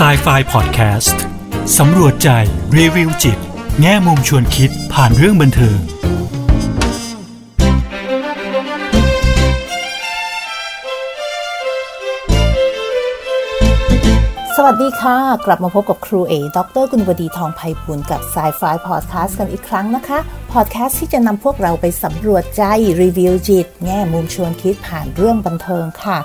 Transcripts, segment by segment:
s i ไฟ Podcast สำรวจใจ รีวิวจิต แง่มุมชวนคิดผ่านเรื่องบันเทิง วัสดีค่ะ กลับมาพบกับครูเอดรกุณวดีทองไพบูลกับ s ายไฟพอดแคสต์กันอีกครั้งนะคะ พอดแคสต์ที่จะนำพวกเราไปสำรวจใจ รีวิวจิต แง่มุมชวนคิดผ่านเรื่องบันเทิงค่ะ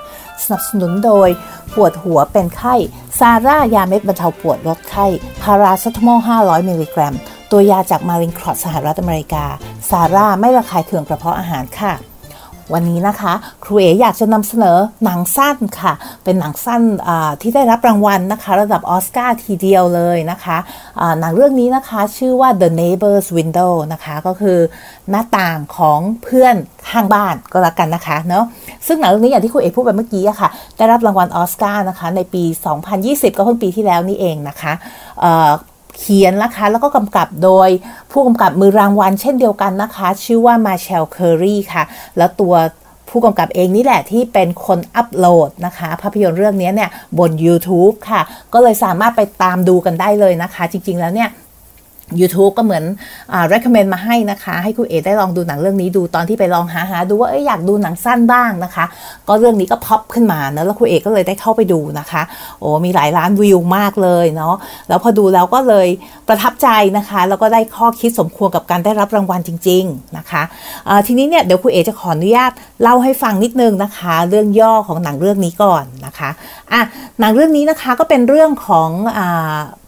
สนับสนุนโดย ปวดหัวเป็นไข้ ซาร่ายาเม็ดบรรเทาปวดลดไข้พาราเซตามอล 500 มิลลิกรัม ตัวยาจากมารินครอสสหรัฐอเมริกา ซาร่าไม่ระคายเคืองกระเพาะอาหารค่ะ วันนี้นะคะครูเออยากจะนำเสนอหนังสั้นค่ะ เป็นหนังสั้นที่ได้รับรางวัลนะคะ ระดับออสการ์ทีเดียวเลยนะคะหนังเรื่องนี้นะคะชื่อว่า The Neighbor's Window นะคะก็คือหน้าต่างของเพื่อนข้างบ้านก็แล้วกันนะคะเนาะซึ่งหนังเรื่องนี้อย่างที่ครูเอพูดไปเมื่อกี้อะค่ะ ได้รับรางวัลออสการ์นะคะในปี 2020 ก็เพิ่งปีที่แล้วนี่เองนะคะ เขียนนะคะ แล้วก็กำกับโดยผู้กำกับมือรางวัลเช่นเดียวกันนะคะ ชื่อว่ามาเชลเคอรีค่ะ แล้วตัวผู้กำกับเองนี่แหละที่เป็นคนอัปโหลดนะคะ ภาพยนตร์เรื่องนี้เนี่ยบน YouTube ค่ะ ก็เลยสามารถไปตามดูกันได้เลยนะคะ จริง ๆ แล้วเนี่ย YouTube ก็เหมือนอ recommend มาให้นะคะ ให้คุณเอได้ลองดูหนังเรื่องนี้ดูตอนที่ไปลองหาหาดูว่าเอยอยากดูหนังสั้นบ้างนะคะ ก็เรื่องนี้ก็พับขึ้นมาเนะแล้วคุณเอก็เลยได้เข้าไปดูนะคะ โอ้มีหลายล้านวิวมากเลยเนาะแล้วพอดูแล้วก็เลยประทับใจนะคะ แล้วก็ได้ข้อคิดสมควรกับการได้รับรางวัลจริง ๆนะคะะทีนี้เนี่ยเดี๋ยวคุณเอจะขออนุญาตเล่าให้ฟังนิดนึงนะคะ เรื่องย่อของหนังเรื่องนี้ก่อนนะคะอะหนังเรื่องนี้นะคะก็เป็นเรื่องของอ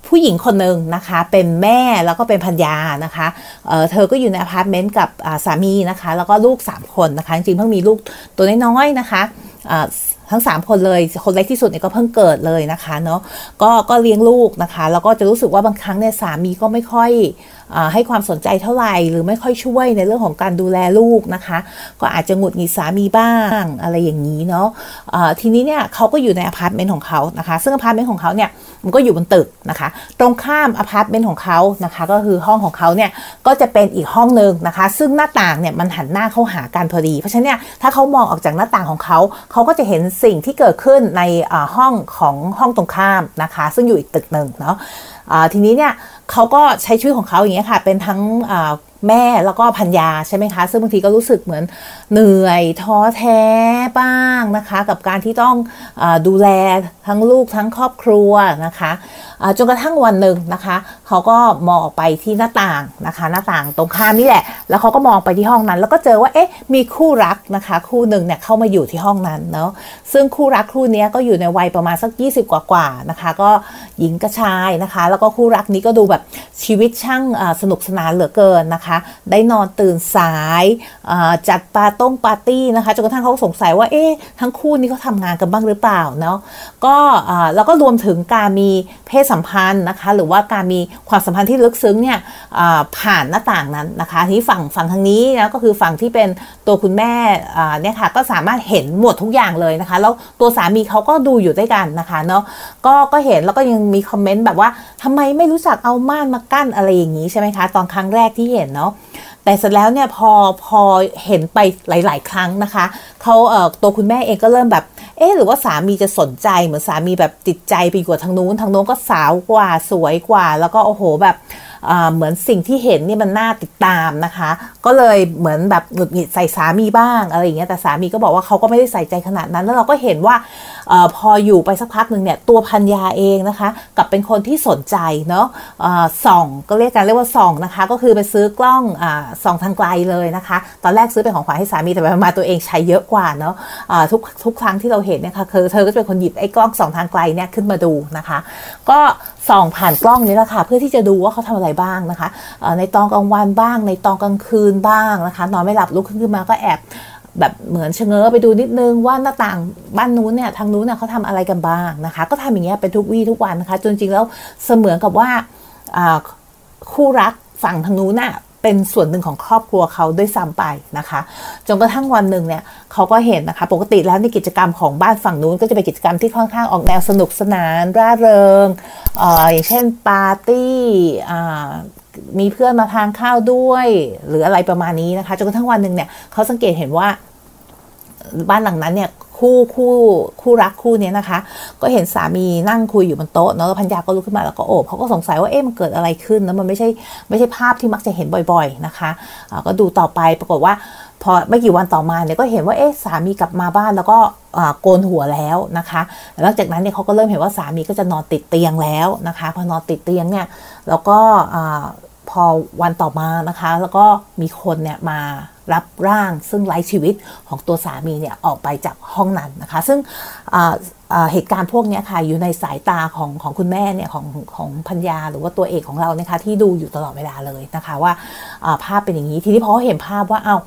ผู้หญิงคนหนึ่งนะคะ เป็นแม่แล้วก็เป็นพันยานะคะเเธอก็อยู่ในอพาร์ตเมนต์กับสามีนะคะ แล้วก็ลูก 3 คนนะคะ จริงๆเพิ่งมีลูกตัวน้อยๆนะคะทั้ง 3 คนเลย คนเล็กที่สุดเนี่ยก็เพิ่งเกิดเลยนะคะเนาะก็ก็เลี้ยงลูกนะคะ แล้วก็จะรู้สึกว่าบางครั้งเนี่ยสามีก็ไม่ค่อย ให้ความสนใจเท่าไหร่หรือไม่ค่อยช่วยในเรื่องของการดูแลลูกนะคะ ก็อาจจะหงุดหงิดสามีบ้างอะไรอย่างนี้เนาะะทีนี้เนี่ยเขาก็อยู่ในอพาร์ตเมนต์ของเขานะคะ ซึ่งอพาร์ตเมนต์ของเขาเนี่ยมันก็อยู่บนตึกนะคะ ตรงข้ามอพาร์ตเมนต์ของเขานะคะ ก็คือห้องของเขาเนี่ยก็จะเป็นอีกห้องหนึ่งนะคะ ซึ่งหน้าต่างเนี่ยมันหันหน้าเข้าหากันพอดี เพราะฉะนั้นเนี่ยถ้าเขามองออกจากหน้าต่างของเขาเขาก็จะเห็นสิ่งที่เกิดขึ้นในห้องของห้องตรงข้ามนะคะ ซึ่งอยู่อีกตึกหนึ่งเนาะทีนี้เนี่ยเขาก็ใช้ชีวิตของเขาอย่างเงี้ยค่ะ เป็นทั้งแม่แล้วก็ภรรยาใช่ไหมคะ ซึ่งบางทีก็รู้สึกเหมือนเหนื่อยท้อแท้บ้างนะคะ กับการที่ต้องอดูแลทั้งลูกทั้งครอบครัวนะคะจนกระทั่งวันหนึ่งนะคะ เขาก็มองออกไปที่หน้าต่างนะคะ หน้าต่างตรงข้ามนี่แหละ แล้วเขาก็มองไปที่ห้องนั้น แล้วก็เจอว่าเอ๊ะมีคู่รักนะคะ คู่หนึ่งเนี่ยเข้ามาอยู่ที่ห้องนั้นเนาะซึ่งคู่รักคู่นี้ก็อยู่ในวัยประมาณสัก 20 กว่าๆนะคะ ก็หญิงกับชายนะคะ แล้วก็คู่รักนี้ก็ดูแบบชีวิตช่างสนุกสนานเหลือเกินนะคะได้นอนตื่นสายจัดปาต้งปาร์ตี้นะคะจนกระทั่งเขาสงสัยว่าเอ๊ะทั้งคู่นี้เขาทำงานกันบ้างหรือเปล่าเนาะก็แล้วก็รวมถึงการมีเพศสัมพันธ์นะคะ หรือว่าการมีความสัมพันธ์ที่ลึกซึ้งเนี่ยผ่านหน้าต่างนั้นนะคะที่ฝั่งฝั่งทางนี้นะก็คือฝั่งที่เป็นตัวคุณแม่เนี่ยค่ะก็สามารถเห็นหมดทุกอย่างเลยนะคะ แล้วตัวสามีเขาก็ดูอยู่ด้วยกันนะคะเนาะก็ก็เห็นแล้วก็ยังมีคอมเมนต์แบบว่าทำไมไม่รู้จักเอาม่านมากั้นอะไรอย่างนี้ใช่ไหมคะ ตอนครั้งแรกที่เห็นเนาะแต่เสร็จแล้วเนี่ยพอพอเห็นไปหลาย ๆ ครั้งนะคะเขาเอ่อตัวคุณแม่เองก็เริ่มแบบ เอ๊หรือว่าสามีจะสนใจเหมือนสามีแบบติดใจไปกว่าทางนู้นทางโน้นก็สาวกว่าสวยกว่า แล้วก็โอ้โหแบบ เหมือนสิ่งที่เห็นนี่มันน่าติดตามนะคะ ก็เลยเหมือนแบบหงุดหงิดใส่สามีบ้างอะไรอย่างเงี้ยแต่สามีก็บอกว่าเขาก็ไม่ได้ใส่ใจขนาดนั้น แล้วเราก็เห็นว่าอพออยู่ไปสักพักหนึ่งเนี่ยตัวพันยาเองนะคะกับเป็นคนที่สนใจเนาะส่องก็เรียกกันเรียกว่าส่องนะคะ ก็คือไปซื้อกล้องส่องทางไกลเลยนะคะ ตอนแรกซื้อเป็นของขวัญให้สามีแต่ไปมาตัวเองใช้เยอะกว่าเนาะทุกทุกครั้งที่เราเห็นเนี่ยค่ะคือเธอก็จะเป็นคนหยิบไอ้กล้องส่องทางไกลเนี่ยขึ้นมาดูนะคะ ก็ส่องผ่านกล้องนี้แหละค่ะเพื่อที่จะดูว่าเขาทำอะไรบ้างนะคะในตอนกลางวันบ้าง ในตอนกลางคืนบ้างนะคะนอนไม่หลับลุกขึ้นมาก็แอบแบบเหมือนเชงเง้อไปดูนิดนึงว่าหน้าต่างบ้านนู้นเนี่ยทางนู้นเนี่ยเขาทำอะไรกันบ้างนะคะ ก็ทำอย่างเงี้ยเป็นทุกวี่ทุกวันนะคะ จนจริงแล้วเสมือนกับว่าคู่รักฝั่งทางนู้นน่ะ เป็นส่วนหนึ่งของครอบครัวเขาด้วยซ้ำไปนะคะ จนกระทั่งวันหนึ่งเนี่ยเขาก็เห็นนะคะ ปกติแล้วในกิจกรรมของบ้านฝั่งนู้นก็จะเป็นกิจกรรมที่ค่อนข้างออกแนวสนุกสนานร่าเริงออย่างเช่นปาร์ตี้มีเพื่อนมาทานข้าวด้วย หรืออะไรประมาณนี้นะคะจนกระทั่งวันหนึ่งเนี่ยเขาสังเกตเห็นว่าบ้านหลังนั้นเนี่ย คู่คู่คู่รักคู่นี้นะคะ ก็เห็นสามีนั่งคุยอยู่บนโต๊ะเนาะพัญญาก็ลุกขึ้นมาแล้วก็โอบเขาก็สงสัยว่าเอ๊ะมันเกิดอะไรขึ้นนะมันไม่ใช่ไม่ใช่ภาพที่มักจะเห็นบ่อยๆนะคะะก็ดูต่อไปปรากฏว่าพอไม่กี่วันต่อมาเนี่ยก็เห็นว่าเอ๊ะสามีกลับมาบ้านแล้วก็โกนหัวแล้วนะคะหลังจากนั้นเนี่ยเขาก็เริ่มเห็นว่าสามีก็จะนอนติดเตียงแล้วนะคะพอนอนติดเตียงเนี่ยแล้วก็พอวันต่อมานะคะ แล้วก็มีคนเนี่ยมา รับร่างซึ่งไร้ชีวิตของตัวสามีเนี่ยออกไปจากห้องนั้นนะคะ ซึ่งเหตุการณ์พวกนี้ค่ะอยู่ในสายตาของของคุณแม่เนี่ยของของพัญญาหรือว่าตัวเอกของเรานะคะที่ดูอยู่ตลอดเวลาเลยนะคะว่าภาพเป็นอย่างนี้ทีนี้พอเห็นภาพว่าเอา้า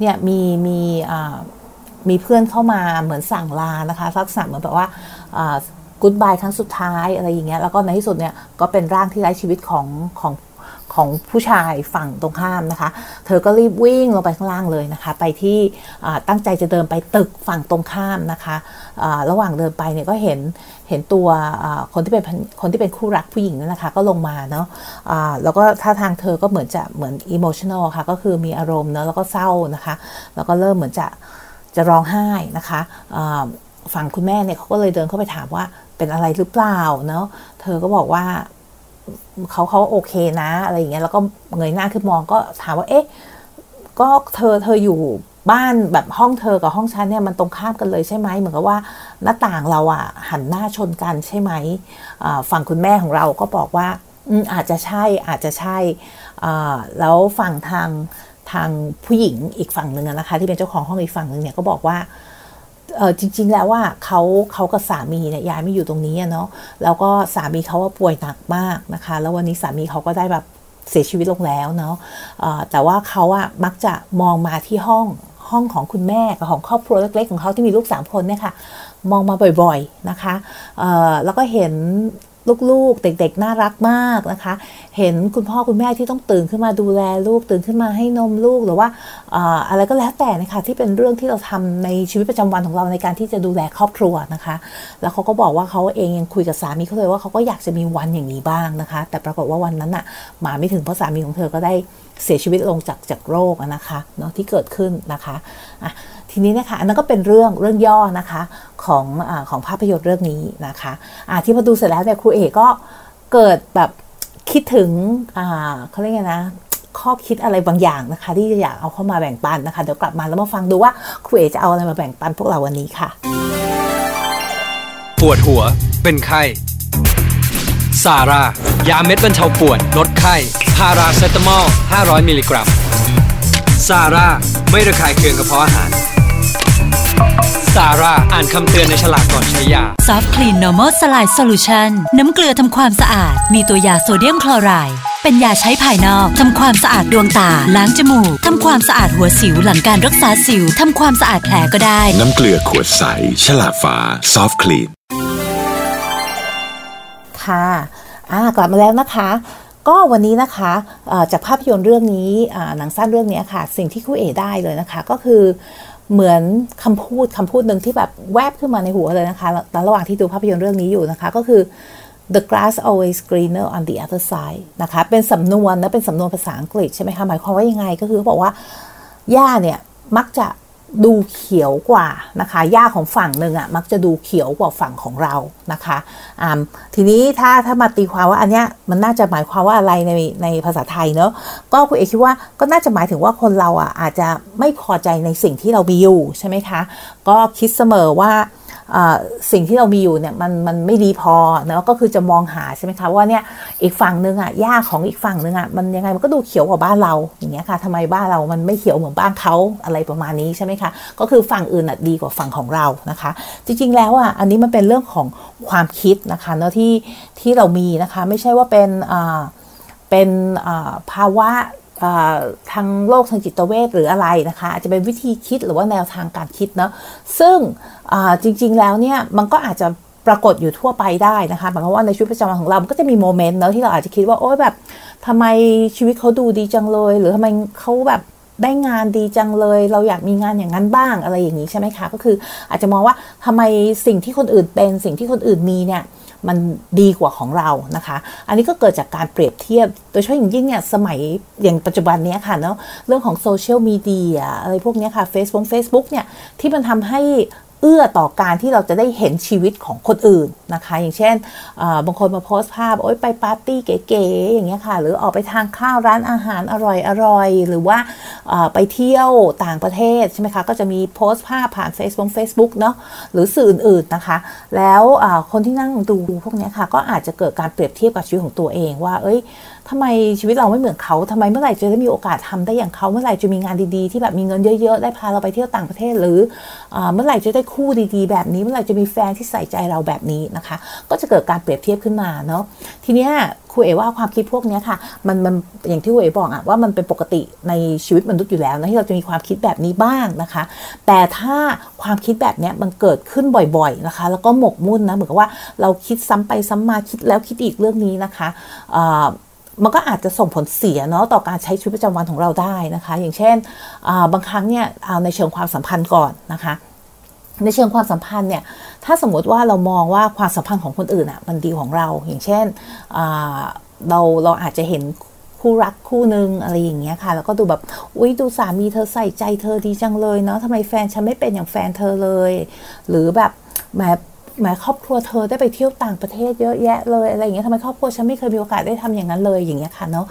เนี่ยมีมีมีเพื่อนเข้ามาเหมือนสั่งลานะคะลักษณะเหมือนแบบว่ากู๊ดบายครั้งสุดท้ายอะไรอย่างเงี้ยแล้วก็ในที่สุดเนี่ยก็เป็นร่างที่ไร้ชีวิตของของ ของผู้ชายฝั่งตรงข้ามนะคะ เธอก็รีบวิ่งลงไปข้างล่างเลยนะคะ ไปที่ตั้งใจจะเดินไปตึกฝั่งตรงข้ามนะคะระหว่างเดินไปเนี่ยก็เห็นเห็นตัวคนที่เป็นคนที่เป็นคู่รักผู้หญิงนั่นนะคะ ก็ลงมาเนาะแล้วก็ท่าทางเธอก็เหมือนจะเหมือนอิโมชันอลค่ะ ก็คือมีอารมณ์เนาะแล้วก็เศร้านะคะ แล้วก็เริ่มเหมือนจะจะร้องไห้นะคะฝั่งคุณแม่เนี่ยเขาก็เลยเดินเข้าไปถามว่าเป็นอะไรหรือเปล่าเนาะเธอก็บอกว่า เขาเขาโอเคนะ อะไรอย่างเงี้ยแล้วก็เงยหน้าขึ้นมองก็ถามว่าเอ๊ะก็เธอเธออยู่บ้านแบบห้องเธอกับห้องฉันเนี่ยมันตรงข้ามกันเลยใช่ไหมเหมือนกับว่าหน้าต่างเราอะหันหน้าชนกันใช่ไหมฝั่งคุณแม่ของเราก็บอกว่าอาจจะใช่อาจจะใช่แล้วฝั่งทางทางผู้หญิงอีกฝั่งหนึ่งนะคะ ที่เป็นเจ้าของห้องอีกฝั่งหนึ่งเนี่ยก็บอกว่า เออจริง ๆ แล้วว่าเขาเขากับสามีเนี่ยย้ายไม่อยู่ตรงนี้เนาะแล้วก็สามีเขาว่าป่วยหนักมากนะคะ แล้ววันนี้สามีเขาก็ได้แบบเสียชีวิตลงแล้วเนาะแต่ว่าเขาอะมักจะมองมาที่ห้องห้องของคุณแม่กับของครอบครัวเล็กๆของเขาที่มีลูกสามคนเนี่ยค่ะมองมาบ่อยๆนะคะแล้วก็เห็น ลูกๆ เด็กๆ น่ารักมากนะคะ เห็นคุณพ่อคุณแม่ที่ต้องตื่นขึ้นมาดูแลลูกตื่นขึ้นมาให้นมลูกหรือว่าอะไรก็แล้วแต่นะคะที่เป็นเรื่องที่เราทำในชีวิตประจำวันของเราในการที่จะดูแลครอบครัวนะคะ แล้วเขาก็บอกว่าเขาเองยังคุยกับสามีเขาเลยว่าเขาก็อยากจะมีวันอย่างนี้บ้างนะคะ แต่ปรากฏว่าวันนั้นอะมาไม่ถึงเพราะสามีของเธอก็ได้ เสียชีวิตลงจากจากโรคนะคะเนาะที่เกิดขึ้นนะคะอะทีนี้นะคะอันนั้นก็เป็นเรื่องเรื่องย่อนะคะของอของภาพยนตร์เรื่องนี้นะคะะที่พอดูเสร็จแล้วเนี่ยครูเอกก็เกิดแบบคิดถึงเขาเรียกไงนะข้อคิดอะไรบางอย่างนะคะ ที่จะอยากเอาเข้ามาแบ่งปันนะคะ เดี๋ยวกลับมาแล้วมาฟังดูว่าครูเอจะเอาอะไรมาแบ่งปันพวกเราวันนี้ค่ะ ปวดหัวเป็นไข้ ซาร่า ยาเม็ดบรรเทาปวด ลดไข้ พาราเซตามอล 500 มิลลิกรัม ซาร่า ไม่ระคายเคืองกระเพาะอาหาร ซาร่า อ่านคำเตือนในฉลากก่อนใช้ยา ซอฟต์คลีน normal saline solution น้ำเกลือทำความสะอาด มีตัวยาโซเดียมคลอไรด์เป็นยาใช้ภายนอกทำความสะอาดดวงตา ล้างจมูกทำความสะอาดหัวสิวหลังการรักษาสิวทำความสะอาดแผลก็ได้ น้ำเกลือขวดใส ฉลากฟ้า ซอฟต์คลีนค่ะอ่า กลับมาแล้วนะคะ ก็วันนี้นะคะจากภาพยนตร์เรื่องนี้หนังสั้นเรื่องนี้ค่ะ สิ่งที่คู่เอได้เลยนะคะ ก็คือเหมือนคำพูดคำพูดหนึ่งที่แบบแวบขึ้นมาในหัวเลยนะคะแต่ระหว่างที่ดูภาพยนตร์เรื่องนี้อยู่นะคะ ก็คือ the grass always greener on the other side นะคะ เป็นสำนวนนะเป็นสำนวนภาษาอังกฤษใช่ไหมคะ หมายความว่ายังไงก็คือบอกว่าหญ้าเนี่ย มักจะ ดูเขียวกว่านะคะหญ้าของฝั่งหนึ่งอะ่ะมักจะดูเขียวกว่าฝั่งของเรานะคะอ่าทีนี้ถ้าถ้ามาตีความว่าอันเนี้ยมันน่าจะหมายความว่าอะไรในในภาษาไทยเนอะก็คุณเอกคิดว่าก็น่าจะหมายถึงว่าคนเราอะอาจจะไม่พอใจในสิ่งที่เรามีอยู่ใช่ไหมคะ ก็คิดเสมอว่า สิ่งที่เรามีอยู่เนี่ยมันมันไม่ดีพอเนาะก็คือจะมองหาใช่ไหมคะว่าเนี่ยอีกฝั่งนึงอะหญ้าของอีกฝั่งนึงอะมันยังไงมันก็ดูเขียวกว่าบ้านเราอย่างเงี้ยค่ะทำไมบ้านเรามันไม่เขียวเหมือนบ้านเขาอะไรประมาณนี้ใช่ไหมคะก็คือฝั่งอื่นอะดีกว่าฝั่งของเรานะคะ จริงๆแล้วอะอันนี้มันเป็นเรื่องของความคิดนะคะเนาะที่ที่เรามีนะคะไม่ใช่ว่าเป็นเป็นภาวะ ทางโลกทางจิตเวชหรืออะไรนะคะอาจจะเป็นวิธีคิดหรือว่าแนวทางการคิดเนาะซึ่งจริงๆแล้วเนี่ยมันก็อาจจะปรากฏอยู่ทั่วไปได้นะคะหมายความว่าในชีวิตประจำวันของเรามันก็จะมีโมเมนต์เนาะที่เราอาจจะคิดว่าโอ้แบบทำไมชีวิตเขาดูดีจังเลย หรือทำไมเขาแบบได้งานดีจังเลย เราอยากมีงานอย่างนั้นบ้างอะไรอย่างนี้ใช่ไหมคะ ก็คืออาจจะมองว่าทำไมสิ่งที่คนอื่นเป็นสิ่งที่คนอื่นมีเนี่ย มันดีกว่าของเรานะคะ อันนี้ก็เกิดจากการเปรียบเทียบ โดยเฉพาะอย่างยิ่งเนี่ยสมัยอย่างปัจจุบันนี้ค่ะเนาะเรื่องของโซเชียลมีเดียอะไรพวกนี้ค่ะ Facebook Facebook เนี่ยที่มันทำให้ อื้อต่อการที่เราจะได้เห็นชีวิตของคนอื่นนะคะ อย่างเช่นบางคนมาโพสต์ภาพโอ๊ยไปปาร์ตี้เก๋ๆอย่างเงี้ยค่ะ หรือออกไปทานข้าวร้านอาหารอร่อยๆหรือว่าไปเที่ยวต่างประเทศใช่ไหมคะก็จะมีโพสต์ภาพผ่าน Facebook Facebook เนาะหรือสื่ออื่นๆนะคะ แล้วคนที่นั่งดูพวกนี้ค่ะก็อาจจะเกิดการเปรียบเทียบกับชีวิตของตัวเองว่าเอ้ย ทำไมชีวิตเราไม่เหมือนเขาทำไมเมื่อไหร่จะได้มีโอกาสทำได้อย่างเขา เมื่อไหร่จะมีงานดีๆ ที่แบบมีเงินเยอะๆ ได้พาเราไปเที่ยวต่างประเทศ หรือเมื่อไหร่จะได้คู่ดีๆ แบบนี้ เมื่อไหร่จะมีแฟนที่ใส่ใจเราแบบนี้นะคะ ก็จะเกิดการเปรียบเทียบขึ้นมาเนาะทีเนี้ยครูเอว่าความคิดพวกนี้ค่ะมันมันอย่างที่ครูเอบอกอะว่ามันเป็นปกติในชีวิตมนุษย์อยู่แล้วนะที่เราจะมีความคิดแบบนี้บ้างนะคะ แต่ถ้าความคิดแบบนี้มันเกิดขึ้นบ่อยๆนะคะ แล้วก็หมกมุ่นนะเหมือนกับว่าเราคิดซ้ำไปซ้ำมาคิดแล้วคิดอีกเรื่องนี้นะคะ มันก็อาจจะส่งผลเสียเนาะต่อการใช้ชีวิตประจำวันของเราได้นะคะ อย่างเช่นบางครั้งเนี่ยเอาในเชิงความสัมพันธ์ก่อนนะคะ ในเชิงความสัมพันธ์เนี่ยถ้าสมมติว่าเรามองว่าความสัมพันธ์ของคนอื่นอะมันดีของเรา อย่างเช่นเราเราอาจจะเห็นคู่รักคู่หนึ่งอะไรอย่างเงี้ยค่ะ แล้วก็ดูแบบอุ้ยดูสามีเธอใส่ใจเธอดีจังเลยเนาะทำไมแฟนฉันไม่เป็นอย่างแฟนเธอเลย หรือแบบแบบ หมายครอบครัวเธอได้ไปเที่ยวต่างประเทศเยอะแยะเลยอะไรอย่างเงี้ยทำไมครอบครัวฉันไม่เคยมีโอกาสได้ทำอย่างนั้นเลยอย่างเงี้ยค่ะเนาะ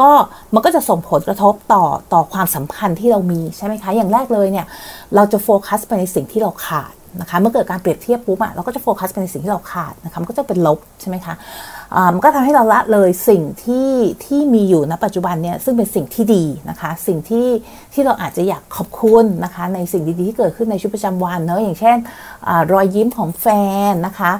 ก็มันก็จะส่งผลกระทบต่อต่อความสัมพันธ์ที่เรามีใช่ไหมคะอย่างแรกเลยเนี่ยเราจะโฟกัสไปในสิ่งที่เราขาด นะคะเมื่อเกิดการเปรียบเทียบปุ๊บอะเราก็จะโฟกัสไปในสิ่งที่เราขาดนะคะมันก็จะเป็นลบใช่ไหมคะมันก็ทำให้เราละเลยสิ่งที่ที่มีอยู่ณปัจจุบันเนี่ยซึ่งเป็นสิ่งที่ดีนะคะสิ่งที่ที่เราอาจจะอยากขอบคุณนะคะในสิ่งดีๆที่เกิดขึ้นในชีวิตประจำวันเนอะอย่างเช่นอรอยยิ้มของแฟนนะคะ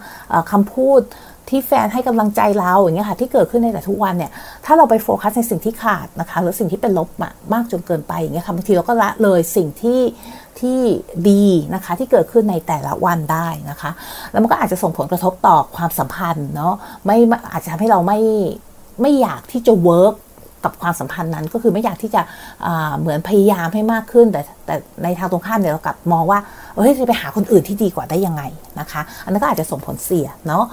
คำพูด ที่แฟนให้กำลังใจเราอย่างเงี้ยค่ะที่เกิดขึ้นในแต่ทุกวันเนี่ยถ้าเราไปโฟกัสในสิ่งที่ขาดนะคะหรือสิ่งที่เป็นลบมากจนเกินไปอย่างเงี้ยค่ะบางทีเราก็ละเลยสิ่งที่ที่ดีนะคะที่เกิดขึ้นในแต่ละวันได้นะคะ แล้วมันก็อาจจะส่งผลกระทบต่อความสัมพันธ์เนาะไม่อาจจะทำให้เราไม่ไม่อยากที่จะเวิร์ก กับความสัมพันธ์นั้น ก็คือไม่อยากที่จะเหมือนพยายามให้มากขึ้น แต่แต่ในทางตรงข้ามเนี่ยเรากลับมองว่าเฮ้ยจะไปหาคนอื่นที่ดีกว่าได้ยังไงนะคะ อันนั้นก็อาจจะส่งผลเสียเนาะ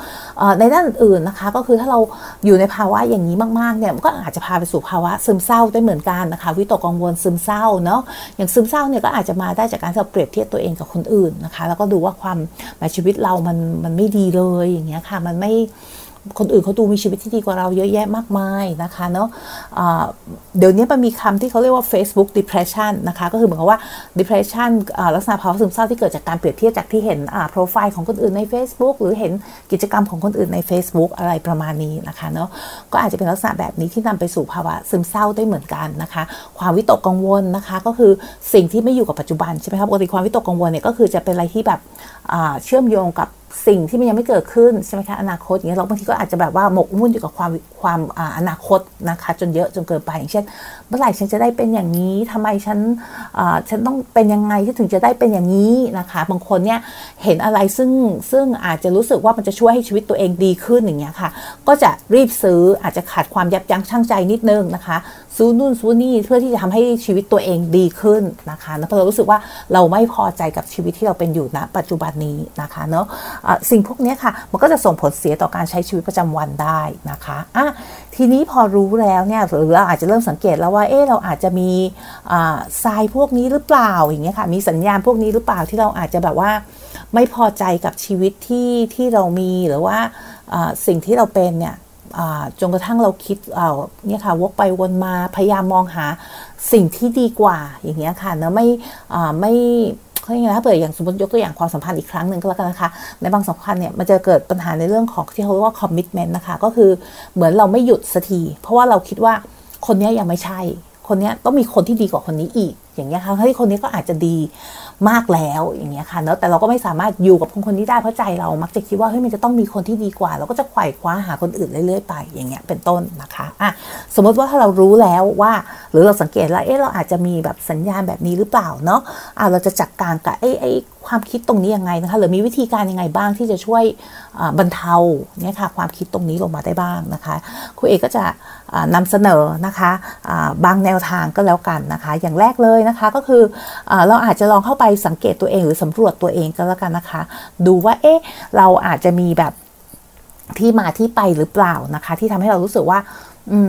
ในด้านอื่นนะคะก็คือถ้าเราอยู่ในภาวะอย่างนี้มากๆเนี่ยก็อาจจะพาไปสู่ภาวะซึมเศร้าได้เหมือนกันนะคะวิตกกังวลซึมเศร้าเนาะอย่างซึมเศร้าเนี่ยก็อาจจะมาได้จากการที่เราเปรียบเทียบตัวเองกับคนอื่นนะคะ แล้วก็ดูว่าความในชีวิตเรามันมันไม่ดีเลยอย่างเงี้ยค่ะมันไม่ คนอื่นเขาดูมีชีวิตที่ดีกว่าเราเยอะแยะมากมายนะคะเนาะะเดี๋ยวนี้มันมีคำที่เขาเรียกว่า Facebook depression นะคะก็คือเหมือนกับว่า depression ลักษณะภาวะซึมเศร้าที่เกิดจากการเปรียบเทียบจากที่เห็นโปรไฟล์ของคนอื่นใน Facebook หรือเห็นกิจกรรมของคนอื่นใน Facebook อะไรประมาณนี้นะคะเนาะก็อาจจะเป็นลักษณะแบบนี้ที่นำไปสู่ภาวะซึมเศร้าได้เหมือนกันนะคะ ความวิตกกังวลนะคะก็คือสิ่งที่ไม่อยู่กับปัจจุบันใช่ไหมครับปกติความวิตกกังวลเนี่ยก็คือจะเป็นอะไรที่แบบเชื่อมโยงกับ สิ่งที่มันยังไม่เกิดขึ้นใช่ไหมคะอนาคตอย่างเงี้ยเราบางทีก็อาจจะแบบว่าหมกมุ่นอยู่กับความความอนาคตนะคะ จนเยอะจนเกินไปอย่างเช่น เมื่อไหร่ฉันจะได้เป็นอย่างนี้ทำไมฉันฉันต้องเป็นยังไงที่ถึงจะได้เป็นอย่างนี้นะคะ บางคนเนี่ยเห็นอะไรซึ่งซึ่งอาจจะรู้สึกว่ามันจะช่วยให้ชีวิตตัวเองดีขึ้นอย่างเงี้ยค่ะ ก็จะรีบซื้ออาจจะขาดความยับยั้งชั่งใจนิดนึงนะคะซื้อนู่นซื้อนี่เพื่อที่จะทำให้ชีวิตตัวเองดีขึ้นนะคะเพราะเรารู้สึกว่าเราไม่พอใจกับชีวิตที่เราเป็นอยู่ณปัจจุบันนี้นะคะเนาะสิ่งพวกนี้ค่ะ มันก็จะส่งผลเสียต่อการใช้ชีวิตประจำวันได้นะคะอะทีนี้พอรู้แล้วเนี่ยหรือเราอาจจะเริ่มสังเกตแล้วว่าเออเราอาจจะมีทรายพวกนี้หรือเปล่าอย่างเงี้ยค่ะมีสัญญาณพวกนี้หรือเปล่าที่เราอาจจะแบบว่าไม่พอใจกับชีวิตที่ที่เรามีหรือว่าสิ่งที่เราเป็นเนี่ยจนกระทั่งเราคิดเนี่ยค่ะวกไปวนมาพยายามมองหาสิ่งที่ดีกว่าอย่างเงี้ยค่ะเนะไม่ไม่ เขาองถ้าเปิดอย่างสมมติยกตัวอย่างความสัมพันธ์อีกครั้งหนึ่งก็แล้วกันนะคะ ในบางสัมพันธ์เนี่ยมันจะเกิดปัญหาในเรื่องของที่เขาเรียกว่าคอมมิชเมนต์นะคะ ก็คือเหมือนเราไม่หยุดสักที เพราะว่าเราคิดว่าคนนี้ยังไม่ใช่ คนนี้ต้องมีคนที่ดีกว่าคนนี้อีก อย่างเงี้ยค่ะที่คนนี้ก็อาจจะดี มากแล้วอย่างเงี้ยค่ะแล้วแต่เราก็ไม่สามารถอยู่กับคนคนนี้ได้เพราะใจเรามักจะคิดว่าเฮ้ยมันจะต้องมีคนที่ดีกว่า เราก็จะไขว่คว้าหาคนอื่นเรื่อยๆไปอย่างเงี้ยเป็นต้นนะคะอะสมมติว่าถ้าเรารู้แล้วว่า หรือเราสังเกตแล้วเอ๊ะเราอาจจะมีแบบสัญญาณแบบนี้หรือเปล่าเนาะอะเราจะจัดการกับไอ้ไอ้ ความคิดตรงนี้ยังไงนะคะหรือมีวิธีการยังไงบ้างที่จะช่วยบรรเทาเนี่ยค่ะความคิดตรงนี้ลงมาได้บ้างนะคะครูเอกก็จะนำเสนอนะคะบางแนวทางก็แล้วกันนะคะ อย่างแรกเลยนะคะก็คือเราอาจจะลองเข้าไปสังเกตตัวเองหรือสำรวจตัวเองก็แล้วกันนะคะ ดูว่าเอ๊ะเราอาจจะมีแบบที่มาที่ไปหรือเปล่านะคะ ที่ทำให้เรารู้สึกว่า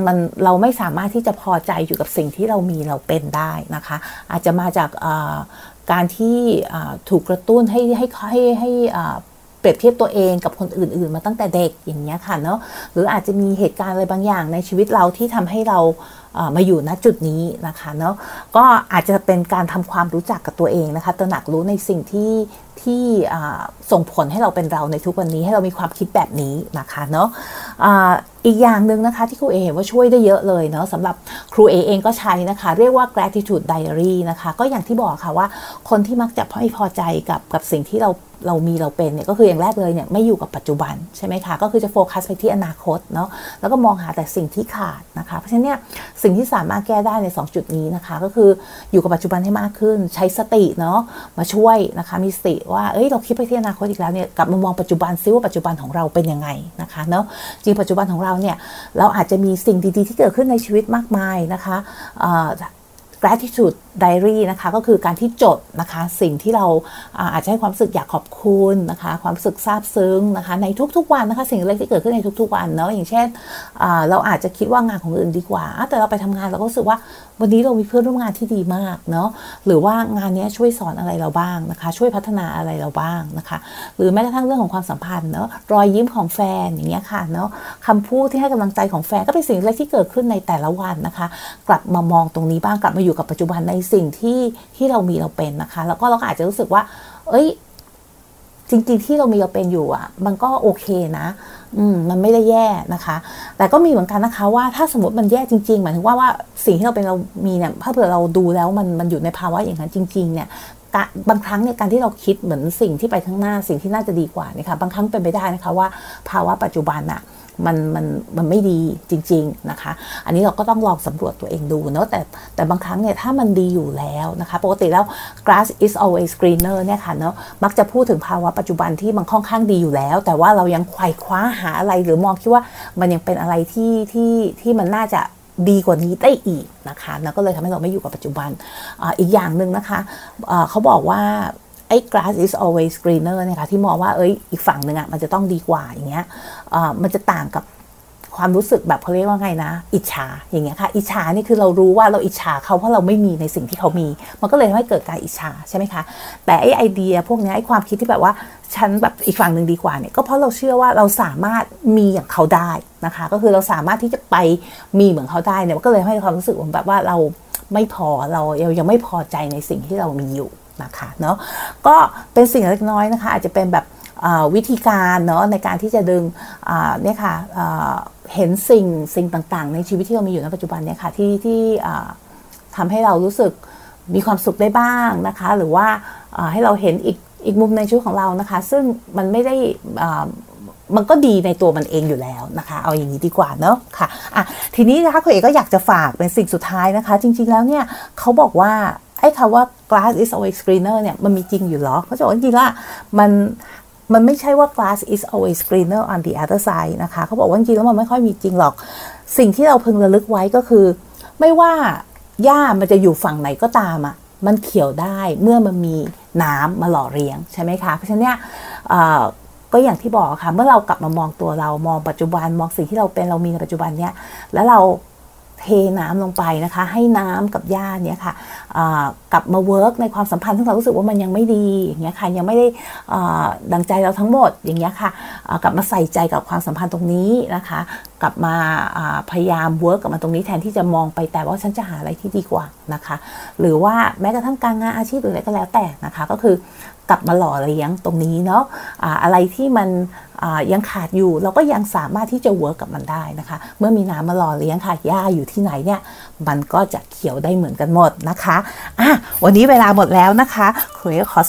มันเราไม่สามารถที่จะพอใจอยู่กับสิ่งที่เรามีเราเป็นได้นะคะ อาจจะมาจาก การที่ถูกกระตุ้นให้ให้ให้ให้เปรียบเทียบตัวเองกับคนอื่น ๆ มาตั้งแต่เด็กอย่างเงี้ยค่ะเนาะหรืออาจจะมีเหตุการณ์อะไรบางอย่างในชีวิตเราที่ทำให้เรา มาอยู่ณจุดนี้นะคะเนาะก็อาจจะเป็นการทำความรู้จักกับตัวเองนะคะตระหนักรู้ในสิ่งที่ที่ส่งผลให้เราเป็นเราในทุกวันนี้ให้เรามีความคิดแบบนี้นะคะเนาะอีกอย่างหนึ่งนะคะที่ครูเอเห็นว่าช่วยได้เยอะเลยเนาะสำหรับครูเอเองก็ใช้นะคะ เรียกว่า gratitude diary นะคะ ก็อย่างที่บอกค่ะว่าคนที่มักจะไม่พอใจกับกับสิ่งที่เราเรามีเราเป็นเนี่ยก็คืออย่างแรกเลยเนี่ยไม่อยู่กับปัจจุบันใช่ไหมคะก็คือจะโฟกัสไปที่อนาคตเนาะแล้วก็มองหาแต่สิ่งที่ขาดนะคะ เพราะฉะนั้นเนี่ยสิ่งที่สามารถแก้ได้ใน 2 จุดนี้นะคะ ก็คืออยู่กับปัจจุบันให้มากขึ้น ใช้สติเนาะมาช่วยนะคะมีสติว่าเอ้ยเราคิดไปที่อนาคตอีกแล้วเนี่ยกลับมามองปัจจุบันซิว่าปัจจุบันของเราเป็นยังไงนะคะเนาะจริงปัจจุบันของเราเนี่ยเราอาจจะมีสิ่งดีๆ ที่เกิดขึ้นในชีวิตมากมายนะคะ gratitude diary นะคะก็คือการที่จดนะคะสิ่งที่เราอาจจะให้ความรู้สึกอยากขอบคุณนะคะความรู้สึกซาบซึ้งนะคะในทุกๆวันนะคะสิ่งเล็กที่เกิดขึ้นในทุกๆวันเนาะอย่างเช่นเราอาจจะคิดว่างานของอื่นดีกว่า แต่เราไปทำงานเราก็รู้สึกว่าวันนี้เรามีเพื่อนร่วมงานที่ดีมากเนาะหรือว่างานนี้ช่วยสอนอะไรเราบ้างนะคะ ช่วยพัฒนาอะไรเราบ้างนะคะ หรือแม้กระทั่งเรื่องของความสัมพันธ์เนาะรอยยิ้มของแฟนอย่างเงี้ยค่ะเนาะคำพูดที่ให้กำลังใจของแฟนก็เป็นสิ่งเล็กที่เกิดขึ้นในแต่ละวันนะคะ กลับมามองตรงนี้บ้างกลับมาอยู่กับปัจจุบันในสิ่งที่ที่เรามีเราเป็นนะคะ แล้วก็เราก็อาจจะรู้สึกว่า เอ้ย จริง ๆ ที่เรามีเราเป็นอยู่อะ มันก็โอเคนะ อืม มันไม่ได้แย่นะคะ แต่ก็มีเหมือนกันนะคะ ว่าถ้าสมมติมันแย่จริงๆหมายถึงว่าว่าสิ่งที่เราเป็นเรามีเนี่ยถ้าเผื่อเราดูแล้วมันมันอยู่ในภาวะอย่างนั้นจริง ๆ เนี่ยบางครั้งเนี่ยการที่เราคิดเหมือนสิ่งที่ไปข้างหน้าสิ่งที่น่าจะดีกว่านี่ค่ะบางครั้งเป็นไปได้นะคะว่า ภาวะปัจจุบันอะ มันมันมันไม่ดีจริง ๆนะคะ อันนี้เราก็ต้องลองสำรวจตัวเองดูเนาะแต่แต่บางครั้งเนี่ยถ้ามันดีอยู่แล้วนะคะ ปกติแล้ว grass is always greener เนี่ยค่ะเนาะมักจะพูดถึงภาวะปัจจุบันที่มันค่อนข้างดีอยู่แล้ว แต่ว่าเรายังไขว่คว้าหาอะไรหรือมองคิดว่ามันยังเป็นอะไรที่ที่ที่มันน่าจะดีกว่านี้ได้อีกนะคะแล้วก็เลยทำให้เราไม่อยู่กับปัจจุบันออีกอย่างหนึ่งนะคะะเขาบอกว่า อ้ grass is always greener นะคะที่มองว่าเอ้ยอีกฝั่งหนึ่งอะ่ะมันจะต้องดีกว่าอย่างเงี้ยมันจะต่างกับความรู้สึกแบบเขาเรียกว่าไงนะ อิจฉาอย่างเงี้ยค่ะ อิจฉานี่คือเรารู้ว่าเราอิจฉาเขาเพราะเราไม่มีในสิ่งที่เขามี มันก็เลยทำให้เกิดการอิจฉาใช่ไหมคะ แต่ไอ้ไอเดียพวกนี้ไอ้ความคิดที่แบบว่าฉันแบบอีกฝั่งหนึ่งดีกว่าเนี่ยก็เพราะเราเชื่อว่าเราสามารถมีอย่างเขาได้นะคะ ก็คือเราสามารถที่จะไปมีเหมือนเขาได้เนี่ยก็เลยให้ความรู้สึกแบบว่าเราไม่พอเรายังไม่พอใจในสิ่งที่เรามีอยู่ นะคะเนาะก็เป็นสิ่งเล็กน้อยนะคะ อาจจะเป็นแบบวิธีการเนาะในการที่จะดึงเนี่ยค่ะเห็นสิ่งสิ่งต่างๆ ในชีวิตที่เรามีอยู่ในปัจจุบันเนี่ยค่ะที่ที่ทำให้เรารู้สึกมีความสุขได้บ้างนะคะ หรือว่าให้เราเห็นอีกอีกมุมในชีวิตของเรานะคะ ซึ่งมันไม่ได้มันก็ดีในตัวมันเองอยู่แล้วนะคะ เอาอย่างนี้ดีกว่าเนาะค่ะอะทีนี้นะคะคุณเอกก็อยากจะฝากเป็นสิ่งสุดท้ายนะคะ จริง ๆแล้วเนี่ยเขาบอกว่า อ้คำว่า glass is always greener เนี่ยมันมีจริงอยู่หรอเขาจะบอกจริงๆว่ามันมันไม่ใช่ว่า glass is always greener on the other side นะคะเขาบอกว่าจริงแล้วมันไม่ค่อยมีจริงหรอก สิ่งที่เราพึงระลึกไว้ก็คือ ไม่ว่าหญ้ามันจะอยู่ฝั่งไหนก็ตามอะ่ะมันเขียวได้เมื่อมันมีน้ำมาหล่อเลี้ยงใช่ไหมคะ เพราะฉะนั้นเนี่ยก็อย่างที่บอกค่ะ เมื่อเรากลับมามองตัวเรามองปัจจุบันมองสิ่งที่เราเป็นเรามีในปัจจุบันเนี่ยแล้วเรา เทน้ำลงไปนะคะ ให้น้ำกับหญ้าเนี่ยค่ะกลับมา work ในความสัมพันธ์ที่เรารู้สึกว่ามันยังไม่ดีอย่างเงี้ยค่ะยังไม่ได้ดังใจเราทั้งหมดอย่างเงี้ยค่ะกลับมาใส่ใจกับความสัมพันธ์ตรงนี้นะคะ กลับมาพยายาม work กับมันตรงนี้แทนที่จะมองไปแต่ว่าฉันจะหาอะไรที่ดีกว่านะคะ หรือว่าแม้กระทั่งการงานอาชีพหรืออะไรก็แล้วแต่นะคะ ก็คือ กลับมาหล่อเลี้ยงตรงนี้เนาะอะอะไรที่มันยังขาดอยู่เราก็ยังสามารถที่จะ work กับมันได้นะคะ เมื่อมีน้ำมาหล่อเลี้ยงค่ะหญ้าอยู่ที่ไหนเนี่ย มันก็จะเขียวได้เหมือนกันหมดนะคะอะวันนี้เวลาหมดแล้วนะคะคุยขอ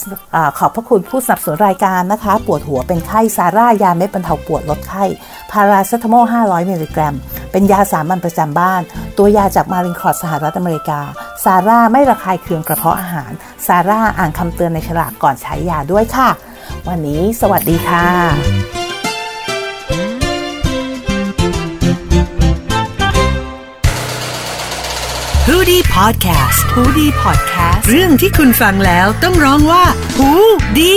ขอบพระคุณผู้สนับสนุนรายการนะคะ ปวดหัวเป็นไข้ซาร่ายาเม็ดบรรเทาปวดลดไข้พาราเซตามอล500มิลลิกรัม เป็นยาสามัญประจำบ้าน ตัวยาจากมัลลินครอร์สหรัฐอเมริกา ซาร่าไม่ระคายเคืองกระเพาะอาหาร ซาร่าอ่านคำเตือนในฉลากก่อนใช้ยาด้วยค่ะ วันนี้สวัสดีค่ะฮูดี้พอดแคสต์ฮูดี้พอดแคสต์เรื่องที่คุณฟังแล้วต้องร้องว่าฮูดี